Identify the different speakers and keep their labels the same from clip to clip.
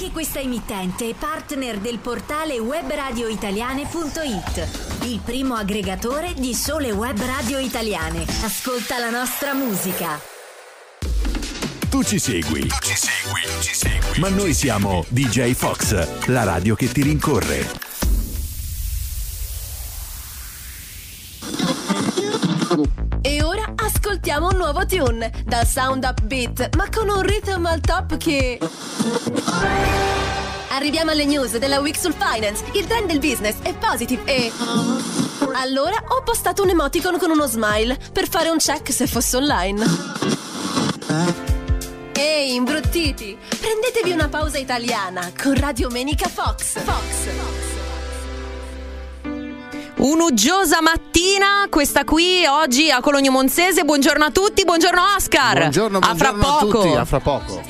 Speaker 1: Anche questa emittente è partner del portale webradioitaliane.it, il primo aggregatore di sole web radio italiane. Ascolta la nostra musica.
Speaker 2: Tu ci segui. Tu ci segui, ci segui. Ma noi siamo DJ Fox, la radio che ti rincorre.
Speaker 3: Nuovo tune dal sound upbeat, ma con un rhythm al top che. Arriviamo alle news della week sul finance. Il trend del business è positive e. Allora ho postato un emoticon con uno smile per fare un check se fosse online. Ehi, imbruttiti! Prendetevi una pausa italiana con Radio Menica Fox. Fox.
Speaker 4: Un'uggiosa mattina, questa qui oggi a Cologno Monzese. Buongiorno a tutti, buongiorno Oscar.
Speaker 5: Buongiorno,
Speaker 4: a fra
Speaker 5: buongiorno a tutti, a fra poco.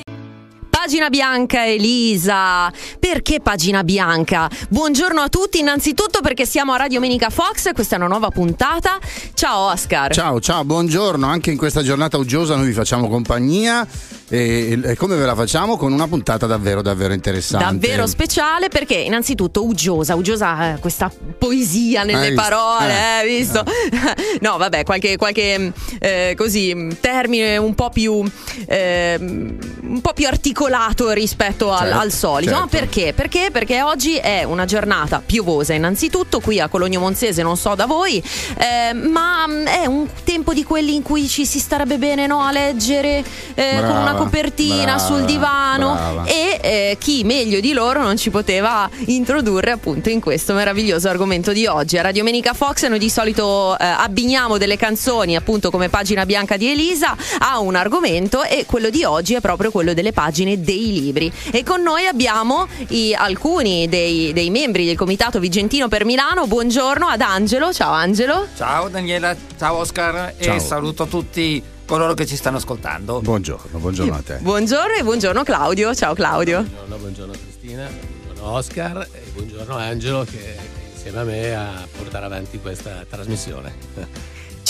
Speaker 4: Pagina bianca Elisa. Perché pagina bianca? Buongiorno a tutti, innanzitutto perché siamo a Radio Menica Fox, questa è una nuova puntata. Ciao Oscar.
Speaker 5: Ciao, ciao, buongiorno. Anche in questa giornata uggiosa noi vi facciamo compagnia. E, e come ve la facciamo? Con una puntata davvero, davvero interessante.
Speaker 4: Davvero speciale perché innanzitutto uggiosa, uggiosa eh, questa poesia nelle
Speaker 5: Hai visto?
Speaker 4: parole,
Speaker 5: Eh.
Speaker 4: eh, visto? no, vabbè, qualche, qualche eh, così termine un po' più eh, un po' più articolato rispetto al,
Speaker 5: Certo,
Speaker 4: al solito.
Speaker 5: certo.
Speaker 4: No, perché? Perché? Perché oggi è una giornata piovosa innanzitutto qui a Cologno Monzese, non so da voi, eh, ma mm, è un tempo di quelli in cui ci si starebbe bene no, a leggere eh, con
Speaker 5: Brava,
Speaker 4: una copertina
Speaker 5: brava,
Speaker 4: sul divano
Speaker 5: brava.
Speaker 4: e eh, chi meglio di loro non ci poteva introdurre appunto in questo meraviglioso argomento di oggi. A Radio Menica Fox noi di solito eh, abbiniamo delle canzoni appunto come pagina bianca di Elisa a un argomento e quello di oggi è proprio quello delle pagine dei libri. E con noi abbiamo i- alcuni dei, dei membri del comitato Vigentino per Milano. Buongiorno ad Angelo. Ciao Angelo.
Speaker 6: Ciao Daniela, ciao Oscar
Speaker 5: Ciao.
Speaker 6: e saluto tutti coloro che ci stanno ascoltando.
Speaker 5: Buongiorno, buongiorno a te.
Speaker 4: Buongiorno e buongiorno Claudio. Ciao Claudio.
Speaker 7: Buongiorno, buongiorno Cristina, buongiorno Oscar e buongiorno Angelo che insieme a me a portare avanti questa trasmissione.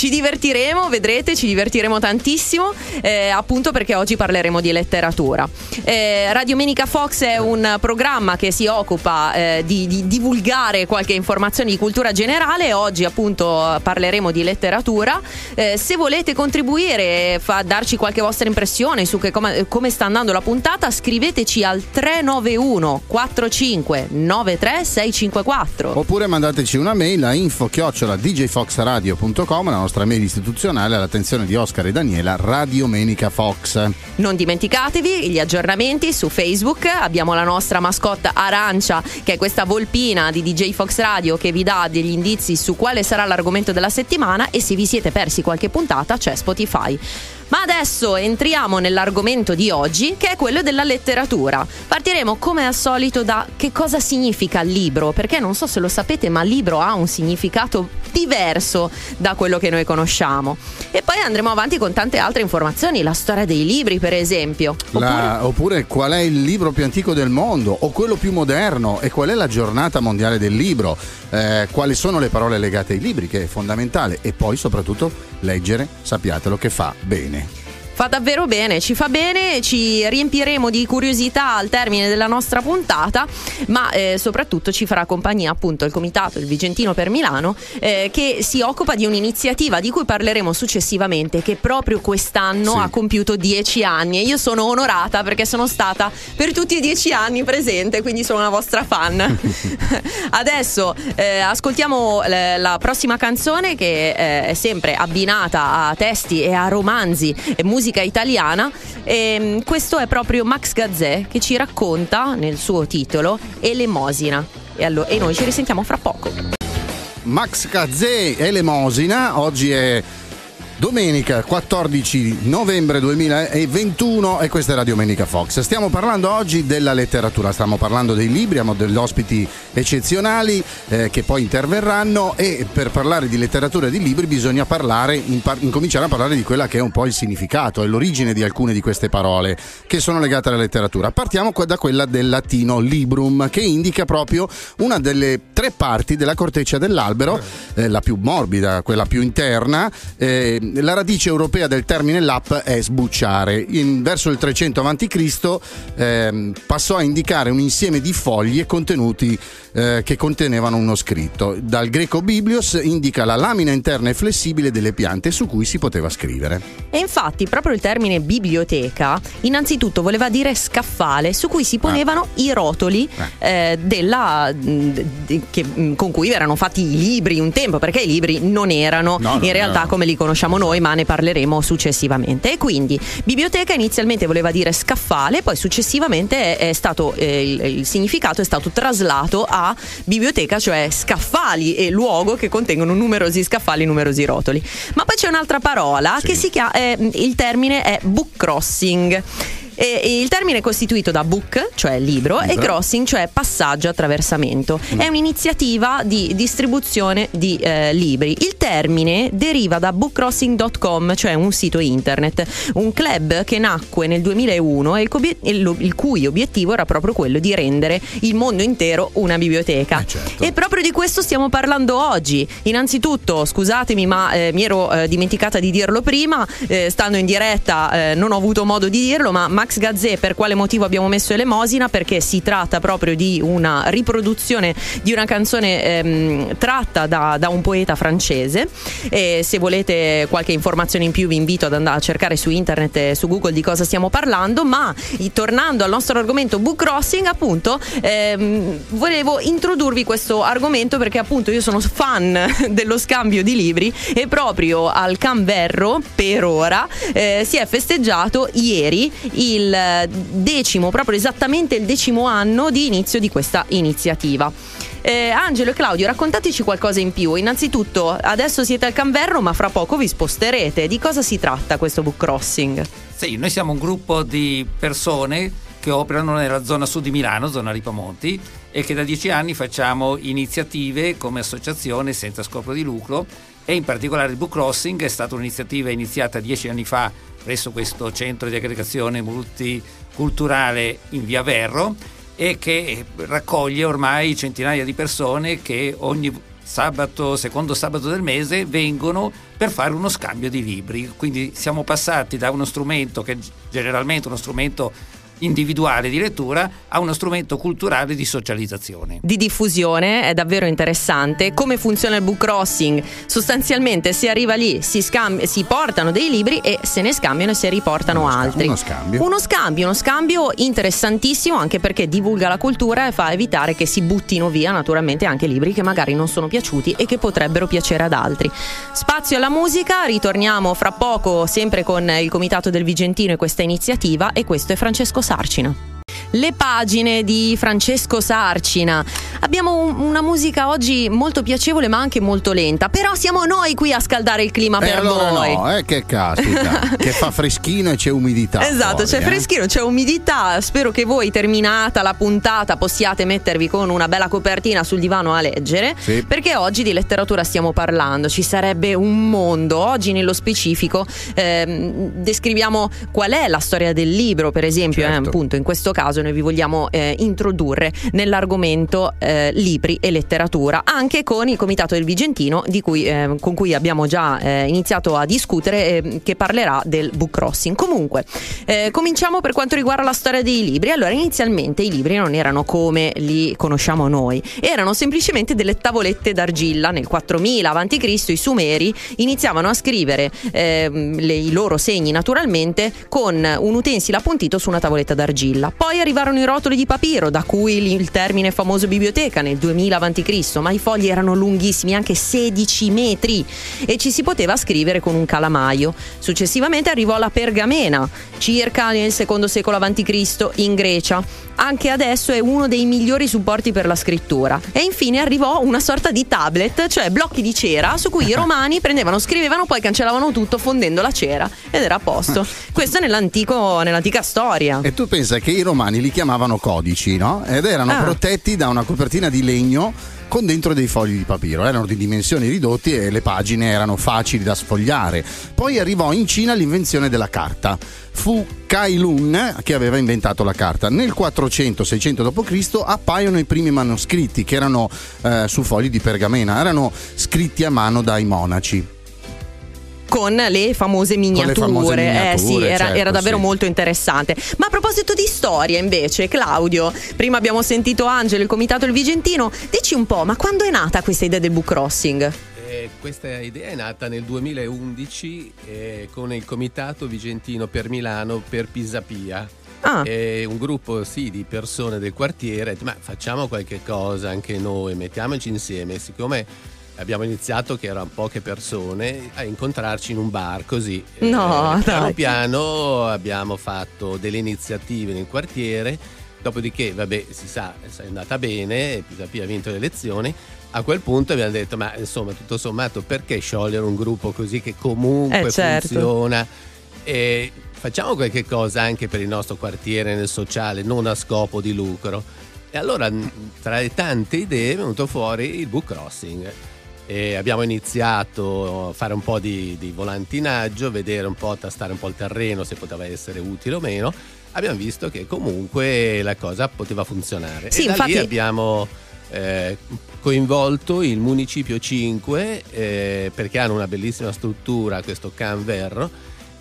Speaker 4: Ci divertiremo, vedrete, ci divertiremo tantissimo, eh, appunto perché oggi parleremo di letteratura. Eh, Radio Menica Fox è un programma che si occupa eh, di, di divulgare qualche informazione di cultura generale oggi appunto parleremo di letteratura. Eh, se volete contribuire, fa, darci qualche vostra impressione su che come, sta andando la puntata, scriveteci al 391 45 93 654.
Speaker 5: Oppure mandateci una mail a info djfoxradio.com, la nostra mail istituzionale all'attenzione di Oscar e Daniela, Radio Menica Fox.
Speaker 4: Non dimenticatevi gli aggiornamenti su Facebook, abbiamo la nostra mascotte arancia che è questa volpina di DJ Fox Radio che vi dà degli indizi su quale sarà l'argomento della settimana e se vi siete persi qualche puntata c'è Spotify. Ma adesso entriamo nell'argomento di oggi che è quello della letteratura. Partiremo come al solito da che cosa significa libro, perché non so se lo sapete ma libro ha un significato diverso da quello che noi conosciamo. E poi andremo avanti con tante altre informazioni, la storia dei libri per esempio.
Speaker 5: La- oppure qual è il libro più antico del mondo o quello più moderno e qual è la giornata mondiale del libro, Eh, quali sono le parole legate ai libri che è fondamentale e poi soprattutto leggere, sappiatelo che fa bene.
Speaker 4: Fa davvero bene, ci fa bene, ci riempiremo di curiosità al termine della nostra puntata, ma eh, soprattutto ci farà compagnia appunto il comitato, il Vigentino per Milano, eh, che si occupa di un'iniziativa di cui parleremo successivamente, che proprio quest'anno
Speaker 5: Sì.
Speaker 4: ha compiuto dieci anni e io sono onorata perché sono stata per tutti i dieci anni presente, quindi sono una vostra fan. Adesso eh, ascoltiamo la prossima canzone che eh, è sempre abbinata a testi e a romanzi e musica italiana. E, mm, questo è proprio Max Gazzè che ci racconta nel suo titolo Elemosina. E, allo- e noi ci risentiamo fra poco.
Speaker 5: Max Gazzè Elemosina, oggi è domenica 14 novembre 2021 e questa è Radio Menica Fox. Stiamo parlando oggi della letteratura, stiamo parlando dei libri, abbiamo degli ospiti eccezionali eh, che poi interverranno e per parlare di letteratura e di libri bisogna parlare, in par- incominciare a parlare di quella che è un po' il significato e l'origine di alcune di queste parole che sono legate alla letteratura. Partiamo qua da quella del latino librum che indica proprio una delle tre parti della corteccia dell'albero, eh, la più morbida, quella più interna, eh, la radice europea del termine lap è sbucciare. In- verso il 300 a.C. ehm, passò a indicare un insieme di foglie contenuti eh, che contenevano uno scritto. Dal greco biblios indica la lamina interna e flessibile delle piante su cui si poteva scrivere.
Speaker 4: E infatti proprio il termine biblioteca innanzitutto voleva dire scaffale su cui si ponevano i rotoli eh, della, di- che- con cui erano fatti i libri un tempo, perché i libri non erano
Speaker 5: No,
Speaker 4: in realtà
Speaker 5: erano.
Speaker 4: come li conosciamo noi, ma ne parleremo successivamente. E quindi biblioteca inizialmente voleva dire scaffale, poi successivamente è, è stato, eh, il, il significato è stato traslato a biblioteca, cioè scaffali e luogo che contengono numerosi scaffali, numerosi rotoli. Ma poi c'è un'altra parola
Speaker 5: Sì.
Speaker 4: che si chiama, eh, il termine è book crossing. E- e il termine è costituito da book, cioè libro, e
Speaker 5: Libro.
Speaker 4: crossing, cioè passaggio, attraversamento. È un'iniziativa di distribuzione di eh, libri. Il termine deriva da bookcrossing.com, cioè un sito internet, un club che nacque nel 2001 e il, cui- e lo- il cui obiettivo era proprio quello di rendere il mondo intero una biblioteca.
Speaker 5: Eh, certo.
Speaker 4: E proprio di questo stiamo parlando oggi. Innanzitutto, scusatemi, ma eh, mi ero eh, dimenticata di dirlo prima, eh, stando in diretta eh, non ho avuto modo di dirlo, ma Max Gazzè per quale motivo abbiamo messo Elemosina? Perché si tratta proprio di una riproduzione di una canzone ehm, tratta da, da un poeta francese. E se volete qualche informazione in più vi invito ad andare a cercare su internet e su Google di cosa stiamo parlando, ma i- tornando al nostro argomento book crossing, appunto, ehm, volevo introdurvi questo argomento perché appunto io sono fan dello scambio di libri e proprio al Canverro per ora eh, si è festeggiato ieri il decimo, proprio esattamente il decimo anno di inizio di questa iniziativa. Eh, Angelo e Claudio, raccontateci qualcosa in più. Innanzitutto, adesso siete al Canverro, ma fra poco vi sposterete. Di cosa si tratta questo book crossing?
Speaker 6: Sì, noi siamo un gruppo di persone che operano nella zona sud di Milano, zona Ripamonti, e che da dieci anni facciamo iniziative come associazione senza scopo di lucro e in particolare il Book Crossing è stata un'iniziativa iniziata dieci anni fa presso questo centro di aggregazione multiculturale in via Verro e che raccoglie ormai centinaia di persone che ogni sabato, secondo sabato del mese vengono per fare uno scambio di libri. Quindi siamo passati da uno strumento che è generalmente uno strumento individuale di lettura a uno strumento culturale di socializzazione.
Speaker 4: di diffusione è davvero interessante. Come funziona il book crossing? Sostanzialmente si arriva lì, si, scambi- si portano dei libri e se ne scambiano e se riportano
Speaker 5: Uno
Speaker 4: altri.
Speaker 5: uno scambio.
Speaker 4: Uno scambio, uno scambio interessantissimo anche perché divulga la cultura e fa evitare che si buttino via naturalmente anche libri che magari non sono piaciuti e che potrebbero piacere ad altri. Spazio alla musica, ritorniamo fra poco sempre con il Comitato del Vigentino e questa iniziativa e questo è Francesco Sarcina. Le pagine di Francesco Sarcina. Abbiamo un- una musica oggi molto piacevole ma anche molto lenta, però siamo noi qui a scaldare il clima
Speaker 5: E
Speaker 4: per
Speaker 5: allora
Speaker 4: voi.
Speaker 5: no, eh, che caspita, che fa freschino e c'è umidità.
Speaker 4: Esatto,
Speaker 5: fuori,
Speaker 4: c'è
Speaker 5: eh.
Speaker 4: freschino, c'è umidità. Spero che voi, terminata la puntata, possiate mettervi con una bella copertina sul divano a leggere.
Speaker 5: Sì.
Speaker 4: Perché oggi di letteratura stiamo parlando. Ci sarebbe un mondo. Oggi, nello specifico, ehm, descriviamo qual è la storia del libro, per esempio.
Speaker 5: Certo.
Speaker 4: eh, appunto, in questo caso noi vi vogliamo eh, introdurre nell'argomento eh, libri e letteratura, anche con il Comitato del Vigentino, di cui, eh, con cui abbiamo già eh, iniziato a discutere, eh, che parlerà del book crossing. Comunque, eh, cominciamo per quanto riguarda la storia dei libri. Allora, inizialmente i libri non erano come li conosciamo noi, erano semplicemente delle tavolette d'argilla. Nel 4000 a.C. i Sumeri iniziavano a scrivere ehm, le- i loro segni naturalmente con un utensile appuntito su una tavoletta d'argilla. Poi arrivarono i rotoli di papiro, da cui il termine famoso biblioteca nel 2000 a.C., ma i fogli erano lunghissimi, anche 16 metri, e ci si poteva scrivere con un calamaio. Successivamente arrivò la pergamena, circa nel secondo secolo a.C. in Grecia. Anche adesso è uno dei migliori supporti per la scrittura. E infine arrivò una sorta di tablet, cioè blocchi di cera, su cui i romani prendevano, scrivevano, poi cancellavano tutto fondendo la cera ed era a posto. Questo nell'antica storia.
Speaker 5: E tu pensa che i romani li chiamavano codici, no? Ed erano
Speaker 4: Ah.
Speaker 5: protetti da una copertina di legno con dentro dei fogli di papiro. Erano di dimensioni ridotti e le pagine erano facili da sfogliare. Poi arrivò in Cina l'invenzione della carta. Fu Kai Lun che aveva inventato la carta. Nel 400-600 d.C. appaiono i primi manoscritti che erano eh, su fogli di pergamena, erano scritti a mano dai monaci.
Speaker 4: Con le famose miniature.
Speaker 5: le famose
Speaker 4: eh sì,
Speaker 5: miniature,
Speaker 4: era,
Speaker 5: certo,
Speaker 4: era davvero
Speaker 5: sì.
Speaker 4: molto interessante. Ma a proposito di storia, invece, Claudio, prima abbiamo sentito Angelo, il comitato Il Vigentino. Dici un po', ma quando è nata questa idea del book crossing?
Speaker 7: Eh, questa idea è nata nel 2011 eh, con il comitato vigentino per Milano per Pisapia.
Speaker 4: Ah.
Speaker 7: È un gruppo sì, di persone del quartiere, ma facciamo qualche cosa anche noi, mettiamoci insieme. Siccome abbiamo iniziato che erano poche persone a incontrarci in un bar così.
Speaker 4: No,
Speaker 7: Eh, piano piano abbiamo fatto delle iniziative nel quartiere, dopodiché vabbè si sa è andata bene, Pisapia ha vinto le elezioni. A quel punto abbiamo detto, ma insomma, tutto sommato, perché sciogliere un gruppo così che comunque
Speaker 4: Eh, certo.
Speaker 7: funziona? E facciamo qualche cosa anche per il nostro quartiere nel sociale, non a scopo di lucro. E allora, tra le tante idee, è venuto fuori il book crossing. E abbiamo iniziato a fare un po' di, di volantinaggio, vedere un po', tastare un po' il terreno, se poteva essere utile o meno. Abbiamo visto che comunque la cosa poteva funzionare.
Speaker 4: Sì,
Speaker 7: e da
Speaker 4: infatti-
Speaker 7: lì abbiamo eh, coinvolto il Municipio 5 eh, perché hanno una bellissima struttura, questo Can Verro,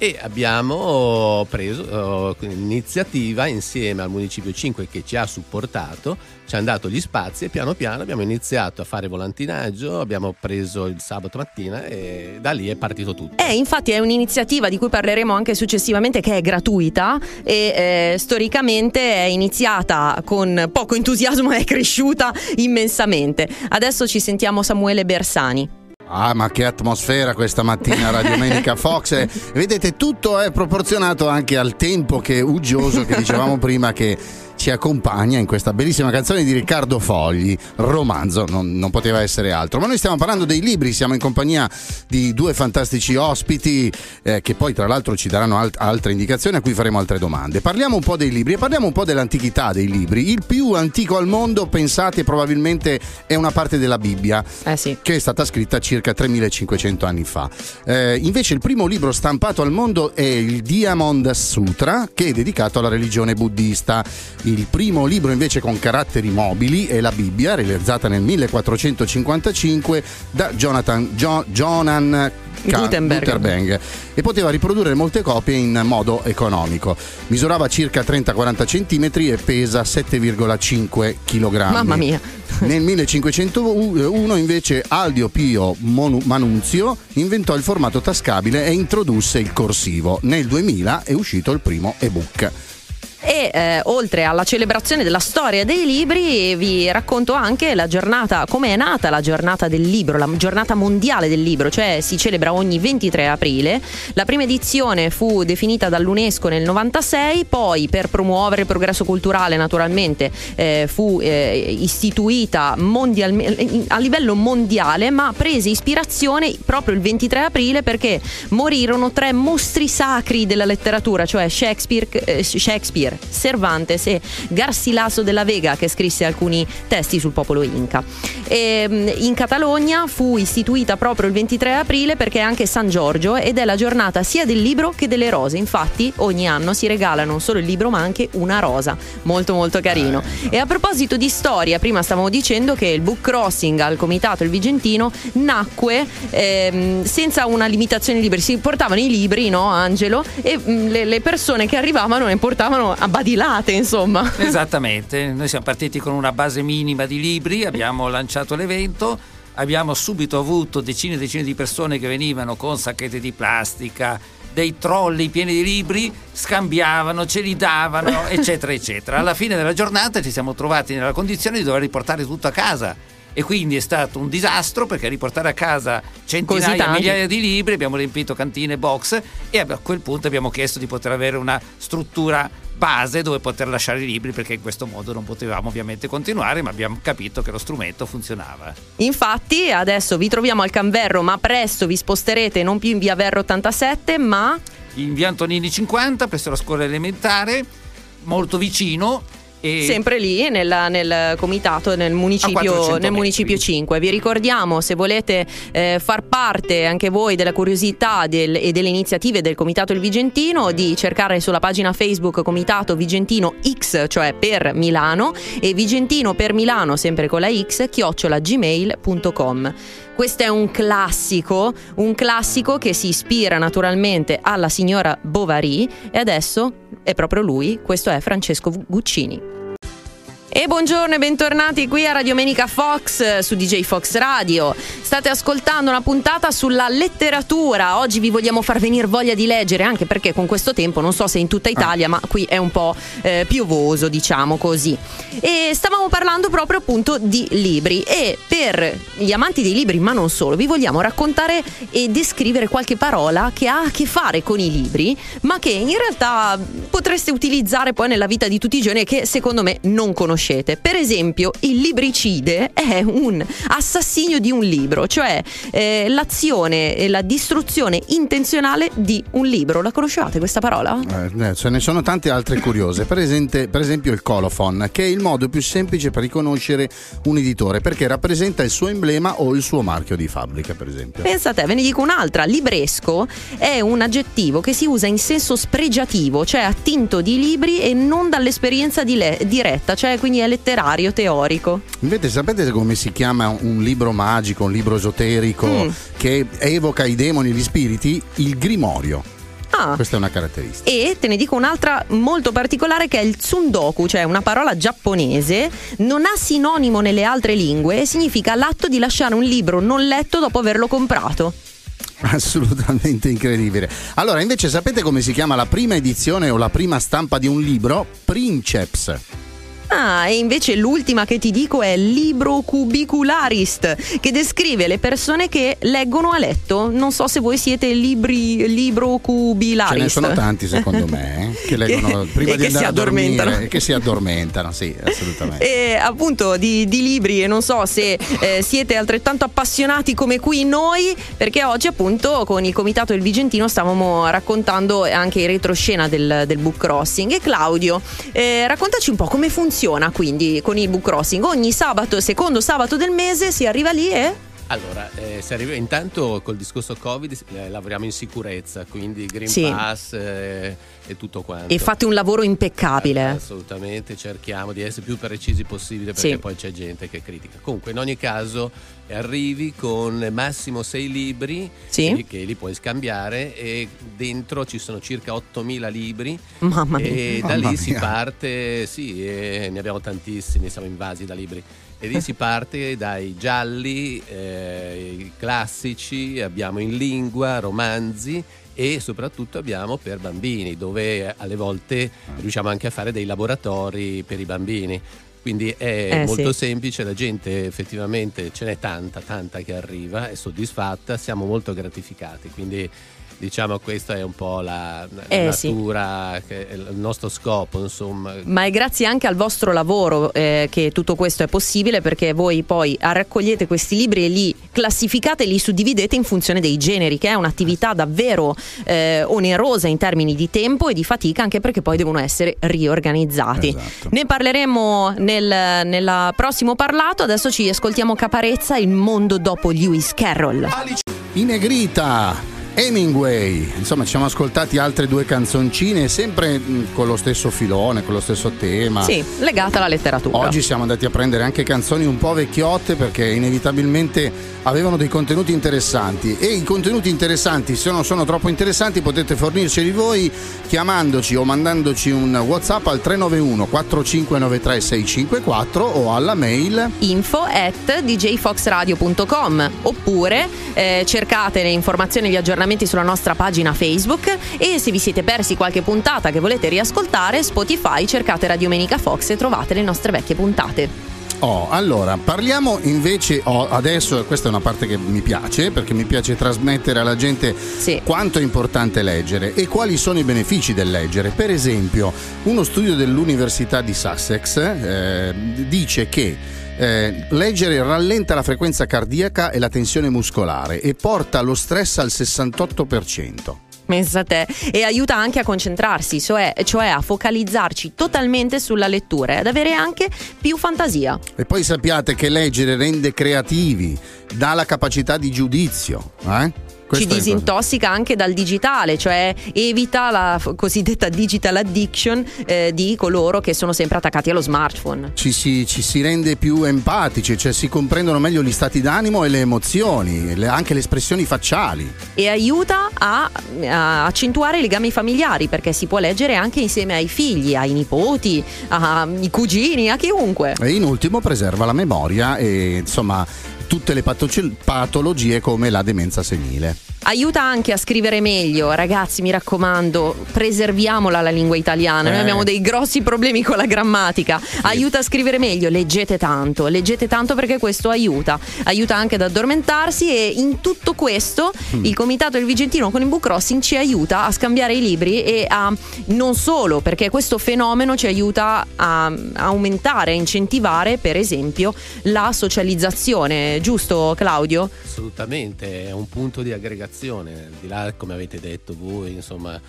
Speaker 7: e abbiamo preso eh, l'iniziativa insieme al Municipio 5 che ci ha supportato, ci hanno dato gli spazi e piano piano abbiamo iniziato a fare volantinaggio, abbiamo preso il sabato mattina e da lì è partito tutto.
Speaker 4: Eh, infatti è un'iniziativa di cui parleremo anche successivamente che è gratuita e eh, storicamente è iniziata con poco entusiasmo e è cresciuta immensamente. Adesso ci sentiamo Samuele Bersani.
Speaker 5: Ah, ma che atmosfera questa mattina Radio Domenica Fox. Eh, Vedete, tutto è proporzionato anche al tempo che uggioso che dicevamo prima che ci accompagna in questa bellissima canzone di Riccardo Fogli, romanzo, non, non poteva essere altro. Ma noi stiamo parlando dei libri, siamo in compagnia di due fantastici ospiti eh, che poi tra l'altro ci daranno alt- altre indicazioni a cui faremo altre domande. Parliamo un po' dei libri e parliamo un po' dell'antichità dei libri. Il più antico al mondo, pensate, probabilmente è una parte della Bibbia
Speaker 4: Eh sì.
Speaker 5: che è stata scritta circa 3500 anni fa. Eh, invece il primo libro stampato al mondo è il Diamond Sutra, che è dedicato alla religione buddista. Il primo libro invece con caratteri mobili è la Bibbia, realizzata nel 1455 da Jonathan Jo- Jonan
Speaker 4: Gutenberg.
Speaker 5: Gutenberg e poteva riprodurre molte copie in modo economico. Misurava circa 30-40 cm e pesa 7,5 kg.
Speaker 4: Mamma mia.
Speaker 5: Nel 1501 invece Aldio Pio Monu- Manunzio inventò il formato tascabile e introdusse il corsivo. Nel 2000 è uscito il primo ebook.
Speaker 4: E eh, oltre alla celebrazione della storia dei libri, vi racconto anche la giornata, come è nata la giornata del libro, la giornata mondiale del libro, cioè si celebra ogni 23 aprile. La prima edizione fu definita dall'UNESCO nel 96, poi per promuovere il progresso culturale naturalmente eh, fu eh, istituita mondialme- a livello mondiale, ma prese ispirazione proprio il 23 aprile perché morirono tre mostri sacri della letteratura, cioè Shakespeare, eh, Shakespeare, Cervantes e Garcilaso della Vega che scrisse alcuni testi sul popolo inca. E, mh, in Catalogna fu istituita proprio il 23 aprile perché è anche San Giorgio ed è la giornata sia del libro che delle rose. Infatti ogni anno si regala non solo il libro ma anche una rosa. Molto molto carino. E a proposito di storia, prima stavamo dicendo che il book crossing al comitato Il Vigentino nacque ehm, senza una limitazione di libri. Si portavano i libri, no Angelo? E mh, le, le persone che arrivavano ne portavano a badilate, insomma.
Speaker 6: Esattamente, noi siamo partiti con una base minima di libri, abbiamo lanciato l'evento, abbiamo subito avuto decine e decine di persone che venivano con sacchette di plastica, dei trolli pieni di libri, scambiavano, ce li davano, eccetera, eccetera. Alla fine della giornata ci siamo trovati nella condizione di dover riportare tutto a casa. E quindi è stato un disastro perché riportare a casa centinaia, migliaia di libri, abbiamo riempito cantine box e a quel punto abbiamo chiesto di poter avere una struttura base dove poter lasciare i libri perché in questo modo non potevamo ovviamente continuare ma abbiamo capito che lo strumento funzionava.
Speaker 4: Infatti adesso vi troviamo al Canverro, ma presto vi sposterete non più in via Verro 87, ma
Speaker 6: In via Antonini 50 presso la scuola elementare, molto vicino E
Speaker 4: Sempre lì nella- nel comitato, nel municipio,
Speaker 6: 400
Speaker 4: nel municipio
Speaker 6: metri.
Speaker 4: 5. Vi ricordiamo, se volete eh, far parte anche voi della curiosità del- e delle iniziative del Comitato Il Vigentino, di cercare sulla pagina Facebook Comitato Vigentino X, cioè per Milano, e Vigentino per Milano, sempre con la X, chiocciola gmail.com. Questo è un classico, un classico che si ispira naturalmente alla signora Bovary e adesso è proprio lui, questo è Francesco Guccini. E buongiorno e bentornati qui a Radio Menica Fox eh, su DJ Fox Radio. State ascoltando una puntata sulla letteratura. Oggi vi vogliamo far venire voglia di leggere, anche perché con questo tempo, non so se in tutta Italia, ma qui è un po' eh, piovoso, diciamo così. E stavamo parlando proprio appunto di libri e per gli amanti dei libri, ma non solo, vi vogliamo raccontare e descrivere qualche parola che ha a che fare con i libri, ma che in realtà potreste utilizzare poi nella vita di tutti i giorni e che secondo me non conoscete. Per esempio, il libricide è un assassinio di un libro, cioè eh, l'azione e la distruzione intenzionale di un libro. La conoscevate questa parola?
Speaker 5: Eh, ce ne sono tante altre curiose, per, esente- per esempio il colophon, che è il modo più semplice per riconoscere un editore, perché rappresenta il suo emblema o il suo marchio di fabbrica, per esempio.
Speaker 4: Pensa a te, ve ne dico un'altra. Libresco è un aggettivo che si usa in senso spregiativo, cioè attinto di libri e non dall'esperienza di le- diretta, cioè quindi è letterario, teorico.
Speaker 5: Invece sapete come si chiama un libro magico, un libro esoterico
Speaker 4: Mm.
Speaker 5: che evoca i demoni e gli spiriti? Il grimorio.
Speaker 4: Ah.
Speaker 5: Questa è una caratteristica.
Speaker 4: E te ne dico un'altra molto particolare che è il tsundoku, cioè una parola giapponese, non ha sinonimo nelle altre lingue e significa l'atto di lasciare un libro non letto dopo averlo comprato.
Speaker 5: Assolutamente incredibile. Allora, invece, sapete come si chiama la prima edizione o la prima stampa di un libro? Princeps.
Speaker 4: Ah, e invece l'ultima che ti dico è Libro Cubicularist, che descrive le persone che leggono a letto. Non so se voi siete libri, libro cubilarist.
Speaker 5: Ce ne sono tanti, secondo me, eh, che leggono
Speaker 4: Che-
Speaker 5: prima di andare a dormire e che si addormentano, sì, assolutamente.
Speaker 4: E appunto di, di libri e non so se eh, siete altrettanto appassionati come qui noi perché oggi appunto con il comitato del Vigentino stavamo raccontando anche in retroscena del, del book crossing e Claudio eh, raccontaci un po' come funziona quindi con il book crossing ogni sabato secondo sabato del mese si arriva lì e
Speaker 7: Allora, eh, arriva- intanto col discorso Covid eh, lavoriamo in sicurezza, quindi Green
Speaker 4: Sì.
Speaker 7: Pass eh, e tutto quanto.
Speaker 4: e fate un lavoro impeccabile
Speaker 7: Assolutamente, cerchiamo di essere più precisi possibile perché
Speaker 4: Sì.
Speaker 7: poi c'è gente che critica. Comunque, in ogni caso, arrivi con massimo sei libri
Speaker 4: Sì.
Speaker 7: che, li puoi scambiare e dentro ci sono circa 8000 libri
Speaker 4: mamma mia
Speaker 7: e da
Speaker 5: Mamma
Speaker 7: lì si
Speaker 5: mia.
Speaker 7: parte, sì, e ne abbiamo tantissimi, siamo invasi da libri. E lì si parte dai gialli, eh, i classici, abbiamo in lingua, romanzi e soprattutto abbiamo per bambini, dove alle volte riusciamo anche a fare dei laboratori per i bambini. Quindi è
Speaker 4: Eh,
Speaker 7: molto
Speaker 4: sì.
Speaker 7: semplice, la gente effettivamente ce n'è tanta, tanta che arriva, è soddisfatta, siamo molto gratificati. Quindi diciamo questa è un po' la, la
Speaker 4: Eh, sì.
Speaker 7: natura, che è il nostro scopo, insomma.
Speaker 4: Ma è grazie anche al vostro lavoro eh, che tutto questo è possibile perché voi poi raccogliete questi libri e li classificate e li suddividete in funzione dei generi, che è un'attività davvero eh, onerosa in termini di tempo e di fatica anche perché poi devono essere riorganizzati.
Speaker 5: Esatto.
Speaker 4: Ne parleremo nel, nel prossimo parlato, adesso ci ascoltiamo Caparezza, Il mondo dopo Lewis Carroll.
Speaker 5: I Negrita. Hemingway, insomma ci siamo ascoltati altre due canzoncine sempre con lo stesso filone, con lo stesso tema.
Speaker 4: Sì, legata alla letteratura.
Speaker 5: Oggi siamo andati a prendere anche canzoni un po' vecchiotte perché inevitabilmente avevano dei contenuti interessanti e i contenuti interessanti se non sono troppo interessanti potete fornirceli voi chiamandoci o mandandoci un whatsapp al 391 4593 654 o alla mail
Speaker 4: info at djfoxradio.com oppure eh, cercate le informazioni e gli aggiornamenti sulla nostra pagina Facebook e se vi siete persi qualche puntata che volete riascoltare Spotify cercate Radio Menica Fox e trovate le nostre vecchie puntate.
Speaker 5: Oh, allora, parliamo invece oh, adesso, questa è una parte che mi piace perché mi piace trasmettere alla gente
Speaker 4: Sì.
Speaker 5: quanto è importante leggere e quali sono i benefici del leggere. Per esempio, uno studio dell'Università di Sussex eh, dice che eh, leggere rallenta la frequenza cardiaca e la tensione muscolare e porta lo stress al 68%.
Speaker 4: Pensa a te. E aiuta anche a concentrarsi, cioè, cioè a focalizzarci totalmente sulla lettura e ad avere anche più fantasia.
Speaker 5: E poi sappiate che leggere rende creativi, dà la capacità di giudizio. Eh?
Speaker 4: Ci disintossica anche dal digitale, cioè evita la cosiddetta digital addiction eh, di coloro che sono sempre attaccati allo smartphone.
Speaker 5: Ci si, ci si, rende più empatici, cioè si comprendono meglio gli stati d'animo e le emozioni, le, anche le espressioni facciali.
Speaker 4: E aiuta a, a, accentuare i legami familiari perché si può leggere anche insieme ai figli, ai nipoti, ai cugini, a chiunque.
Speaker 5: E in ultimo preserva la memoria e insomma tutte le patologie come la demenza senile.
Speaker 4: Aiuta anche a scrivere meglio, ragazzi mi raccomando, preserviamola la lingua italiana, eh. noi abbiamo dei grossi problemi con la grammatica, sì. aiuta a scrivere meglio, leggete tanto, leggete tanto perché questo aiuta, aiuta anche ad addormentarsi e in tutto questo mm. il Comitato del Vigentino con il Book Crossing ci aiuta a scambiare i libri e a non solo perché questo fenomeno ci aiuta a aumentare, a incentivare per esempio la socializzazione, giusto Claudio?
Speaker 7: Assolutamente, è un punto di aggregazione al di là come avete detto voi, insomma,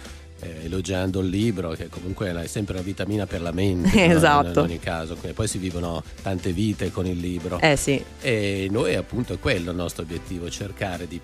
Speaker 7: eh, elogiando il libro, che comunque è sempre una vitamina per la mente.
Speaker 4: esatto.
Speaker 7: No? In ogni caso, poi si vivono tante vite con il libro.
Speaker 4: Eh sì.
Speaker 7: E noi appunto è quello il nostro obiettivo, cercare di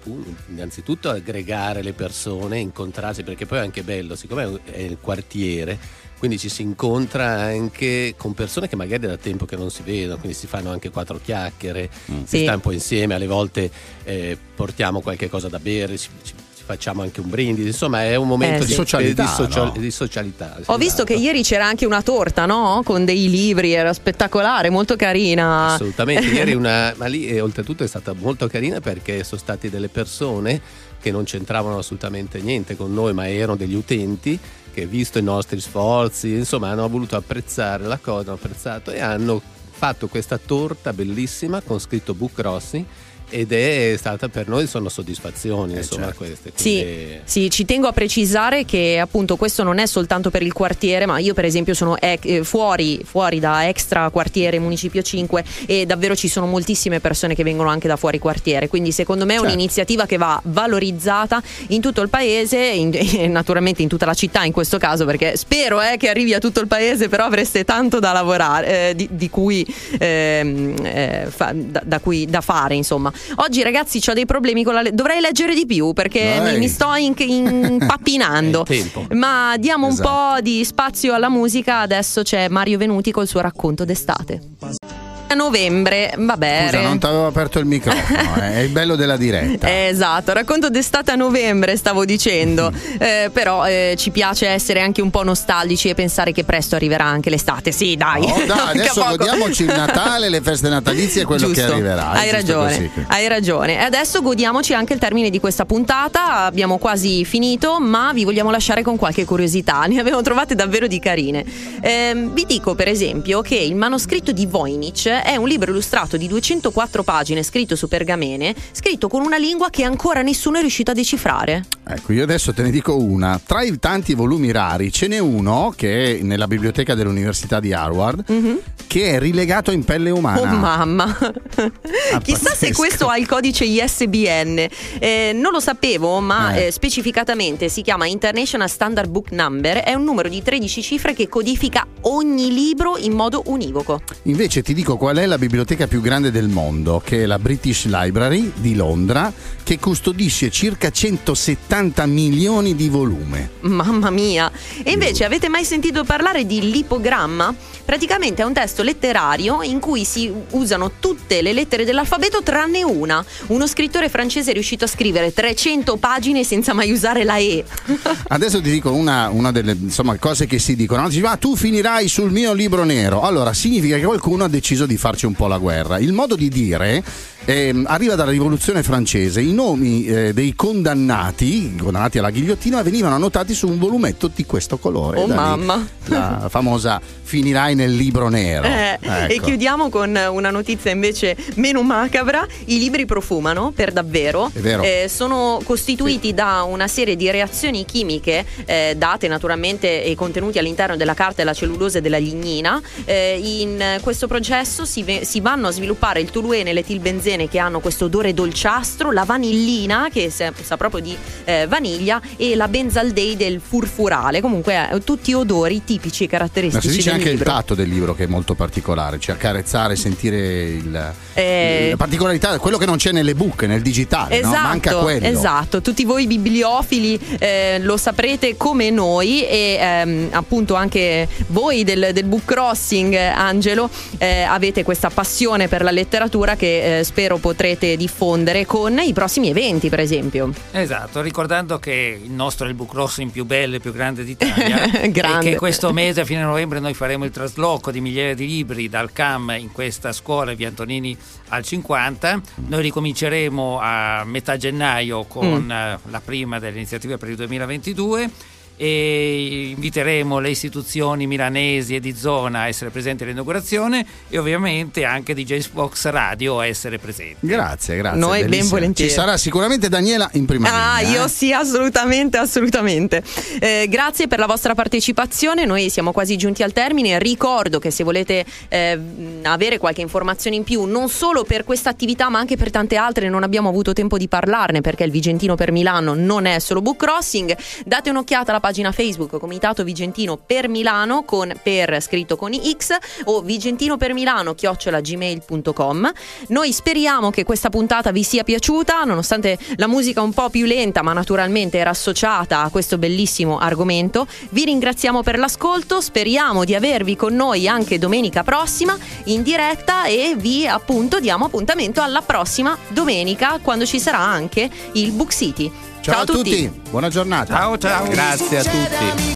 Speaker 7: innanzitutto aggregare le persone, incontrarsi, perché poi è anche bello, siccome è il quartiere quindi ci si incontra anche con persone che magari da tempo che non si vedono, quindi si fanno anche quattro chiacchiere, mm. si sì. sta un po' insieme, alle volte eh, portiamo qualche cosa da bere, ci, ci facciamo anche un brindisi, insomma è un momento eh, di, socialità, di, social, no? di socialità.
Speaker 4: Ho visto che ieri c'era anche una torta, no? Con dei libri, era spettacolare, molto carina.
Speaker 7: Assolutamente, ieri una, ma lì eh, oltretutto è stata molto carina perché sono state delle persone che non c'entravano assolutamente niente con noi, ma erano degli utenti che visto i nostri sforzi, insomma, hanno voluto apprezzare la cosa, hanno apprezzato e hanno fatto questa torta bellissima con scritto Book Rossi ed è stata per noi sono soddisfazioni eh insomma certo. queste
Speaker 4: sì, sì, ci tengo a precisare che appunto questo non è soltanto per il quartiere ma io per esempio sono eh, fuori, fuori da extra quartiere municipio 5 e davvero ci sono moltissime persone che vengono anche da fuori quartiere quindi secondo me è certo. un'iniziativa che va valorizzata in tutto il paese in, e naturalmente in tutta la città in questo caso perché spero eh, che arrivi a tutto il paese però avreste tanto da lavorare eh, di, di, cui, ehm, eh, fa, da, da, cui da fare insomma Oggi ragazzi ho dei problemi con la lettura. Dovrei leggere di più perché mi, mi, sto impappinando. Ma diamo esatto. un po' di spazio alla musica. Adesso c'è Mario Venuti col suo racconto d'estate novembre, vabbè.
Speaker 5: Scusa, non ti avevo aperto il microfono, eh, è il bello della diretta.
Speaker 4: esatto, racconto d'estate a novembre, stavo dicendo. eh, però eh, ci piace essere anche un po' nostalgici e pensare che presto arriverà anche l'estate. Sì, dai.
Speaker 5: Oh, dai adesso godiamoci il Natale, le feste natalizie e quello
Speaker 4: Giusto.
Speaker 5: che arriverà.
Speaker 4: Hai ragione, hai ragione. E adesso godiamoci anche il termine di questa puntata. Abbiamo quasi finito, ma vi vogliamo lasciare con qualche curiosità. Ne abbiamo trovate davvero di carine. Eh, vi dico, per esempio, che il manoscritto di Voynich è un libro illustrato di 204 pagine scritto su pergamene, scritto con una lingua che ancora nessuno è riuscito a decifrare.
Speaker 5: Ecco, io adesso te ne dico una. Tra i tanti volumi rari ce n'è uno che è nella biblioteca dell'università di Harvard mm-hmm. che è rilegato in pelle umana.
Speaker 4: Oh mamma! Chissà se questo ha il codice ISBN. Eh, non lo sapevo, ma eh. Eh, specificatamente si chiama International Standard Book Number. È un numero di 13 cifre che codifica ogni libro in modo univoco.
Speaker 5: Invece ti dico qual è la biblioteca più grande del mondo, che è la British Library di Londra, che custodisce circa 170 milioni di volume.
Speaker 4: Mamma mia! E invece avete mai sentito parlare di lipogramma? Praticamente è un testo letterario in cui si usano tutte le lettere dell'alfabeto tranne una. Uno scrittore francese è riuscito a scrivere 300 pagine senza mai usare la E.
Speaker 5: Adesso ti dico una, una delle insomma, cose che si dicono. Dici, ah, tu finirai sul mio libro nero. Allora, significa che qualcuno ha deciso di farci un po' la guerra. Il modo di dire eh, arriva dalla rivoluzione francese. I nomi eh, dei condannati, condannati alla ghigliottina, venivano annotati su un volumetto di questo colore.
Speaker 4: Oh mamma!
Speaker 5: La famosa finirai nel libro nero.
Speaker 4: Eh, ecco. E chiudiamo con una notizia invece meno macabra. I libri profumano per davvero.
Speaker 5: È vero.
Speaker 4: Eh, sono costituiti sì. da una serie di reazioni chimiche eh, date naturalmente e contenuti all'interno della carta della cellulosa e della lignina. Eh, in questo processo si, ve- si, vanno a sviluppare il toluene e l'etilbenzene bene che hanno questo odore dolciastro, la vanillina che sa, sa proprio di eh, vaniglia e la benzaldei del furfurale, comunque eh, tutti odori tipici e
Speaker 5: Ma
Speaker 4: caratteristici
Speaker 5: si dice anche
Speaker 4: libro.
Speaker 5: il tatto del libro che è molto particolare, cioè accarezzare, sentire il,
Speaker 4: Eh,
Speaker 5: la particolarità, quello che non c'è nelle book, nel digitale, no? manca quello.
Speaker 4: Esatto, tutti voi bibliofili eh, lo saprete come noi e ehm, appunto anche voi del, del book crossing, eh, Angelo, eh, avete questa passione per la letteratura che eh, spero potrete diffondere con i prossimi eventi, per esempio.
Speaker 6: Esatto, ricordando che il nostro è il book crossing più bello e più grande d'Italia
Speaker 4: Grande.
Speaker 6: e che questo mese a fine novembre noi faremo il trasloco di migliaia di libri dal CAM in questa scuola via Antonini al 50. Noi ricominceremo a metà gennaio con
Speaker 4: Mm.
Speaker 6: eh, la prima delle iniziative per il 2022 e inviteremo le istituzioni milanesi e di zona a essere presenti all'inaugurazione e ovviamente anche DJ Box Radio a essere presenti.
Speaker 5: Grazie, grazie.
Speaker 4: Noi ben
Speaker 5: bellissimo.
Speaker 4: volentieri.
Speaker 5: Ci sarà sicuramente Daniela in prima
Speaker 4: Ah,
Speaker 5: linea.
Speaker 4: io
Speaker 5: eh.
Speaker 4: sì, assolutamente, assolutamente. Eh, grazie per la vostra partecipazione. Noi siamo quasi giunti al termine. Ricordo che se volete eh, avere qualche informazione in più, non solo per questa attività, ma anche per tante altre, non abbiamo avuto tempo di parlarne perché il Vigentino per Milano non è solo book crossing. Date un'occhiata alla pagina Facebook Comitato Vigentino per Milano con per scritto con X o vigentino per Milano chiocciolagmail.com. Noi speriamo che questa puntata vi sia piaciuta, nonostante la musica un po' più lenta, ma naturalmente era associata a questo bellissimo argomento. Vi ringraziamo per l'ascolto, speriamo di avervi con noi anche domenica prossima in diretta e vi appunto diamo appuntamento alla prossima domenica quando ci sarà anche il Book City.
Speaker 5: Ciao, a tutti. buona giornata.
Speaker 6: Ciao ciao.
Speaker 7: Grazie a tutti.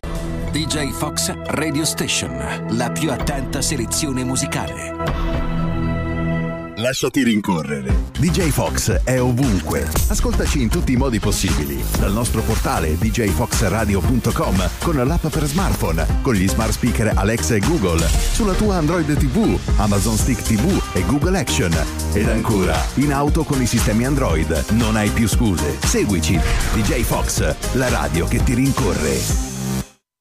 Speaker 2: DJ Fox Radio Station, la più attenta selezione musicale. Lasciati rincorrere. DJ Fox è ovunque. Ascoltaci in tutti i modi possibili. Dal nostro portale djfoxradio.com con l'app per smartphone, con gli smart speaker Alexa e Google, sulla tua Android TV, Amazon Stick TV e Google Action. Ed ancora, in auto con i sistemi Android. Non hai più scuse. Seguici. DJ Fox, la radio che ti rincorre.